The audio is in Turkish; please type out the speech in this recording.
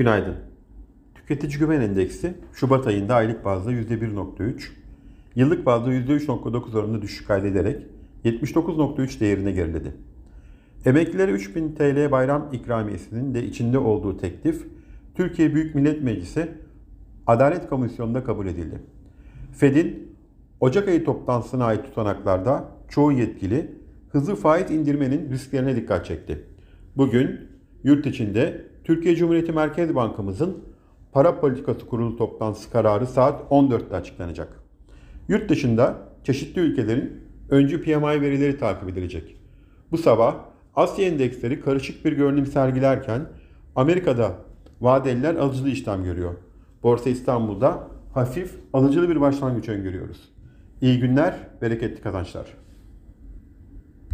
Günaydın. Tüketici Güven Endeksi Şubat ayında aylık bazda %1.3, yıllık bazda %3.9 oranında düşüş kaydederek 79.3 değerine geriledi. Emeklilere 3000 TL bayram ikramiyesinin de içinde olduğu teklif Türkiye Büyük Millet Meclisi Adalet Komisyonu'nda kabul edildi. Fed'in Ocak ayı toplantısına ait tutanaklarda çoğu yetkili hızlı faiz indirmenin risklerine dikkat çekti. Bugün yurt içinde Türkiye Cumhuriyeti Merkez Bankamızın Para Politikası Kurulu toplantısı kararı saat 14'te açıklanacak. Yurt dışında çeşitli ülkelerin öncü PMI verileri takip edilecek. Bu sabah Asya endeksleri karışık bir görünüm sergilerken Amerika'da vadeliler alıcılı işlem görüyor. Borsa İstanbul'da hafif alıcılı bir başlangıç öngörüyoruz. İyi günler, bereketli kazançlar.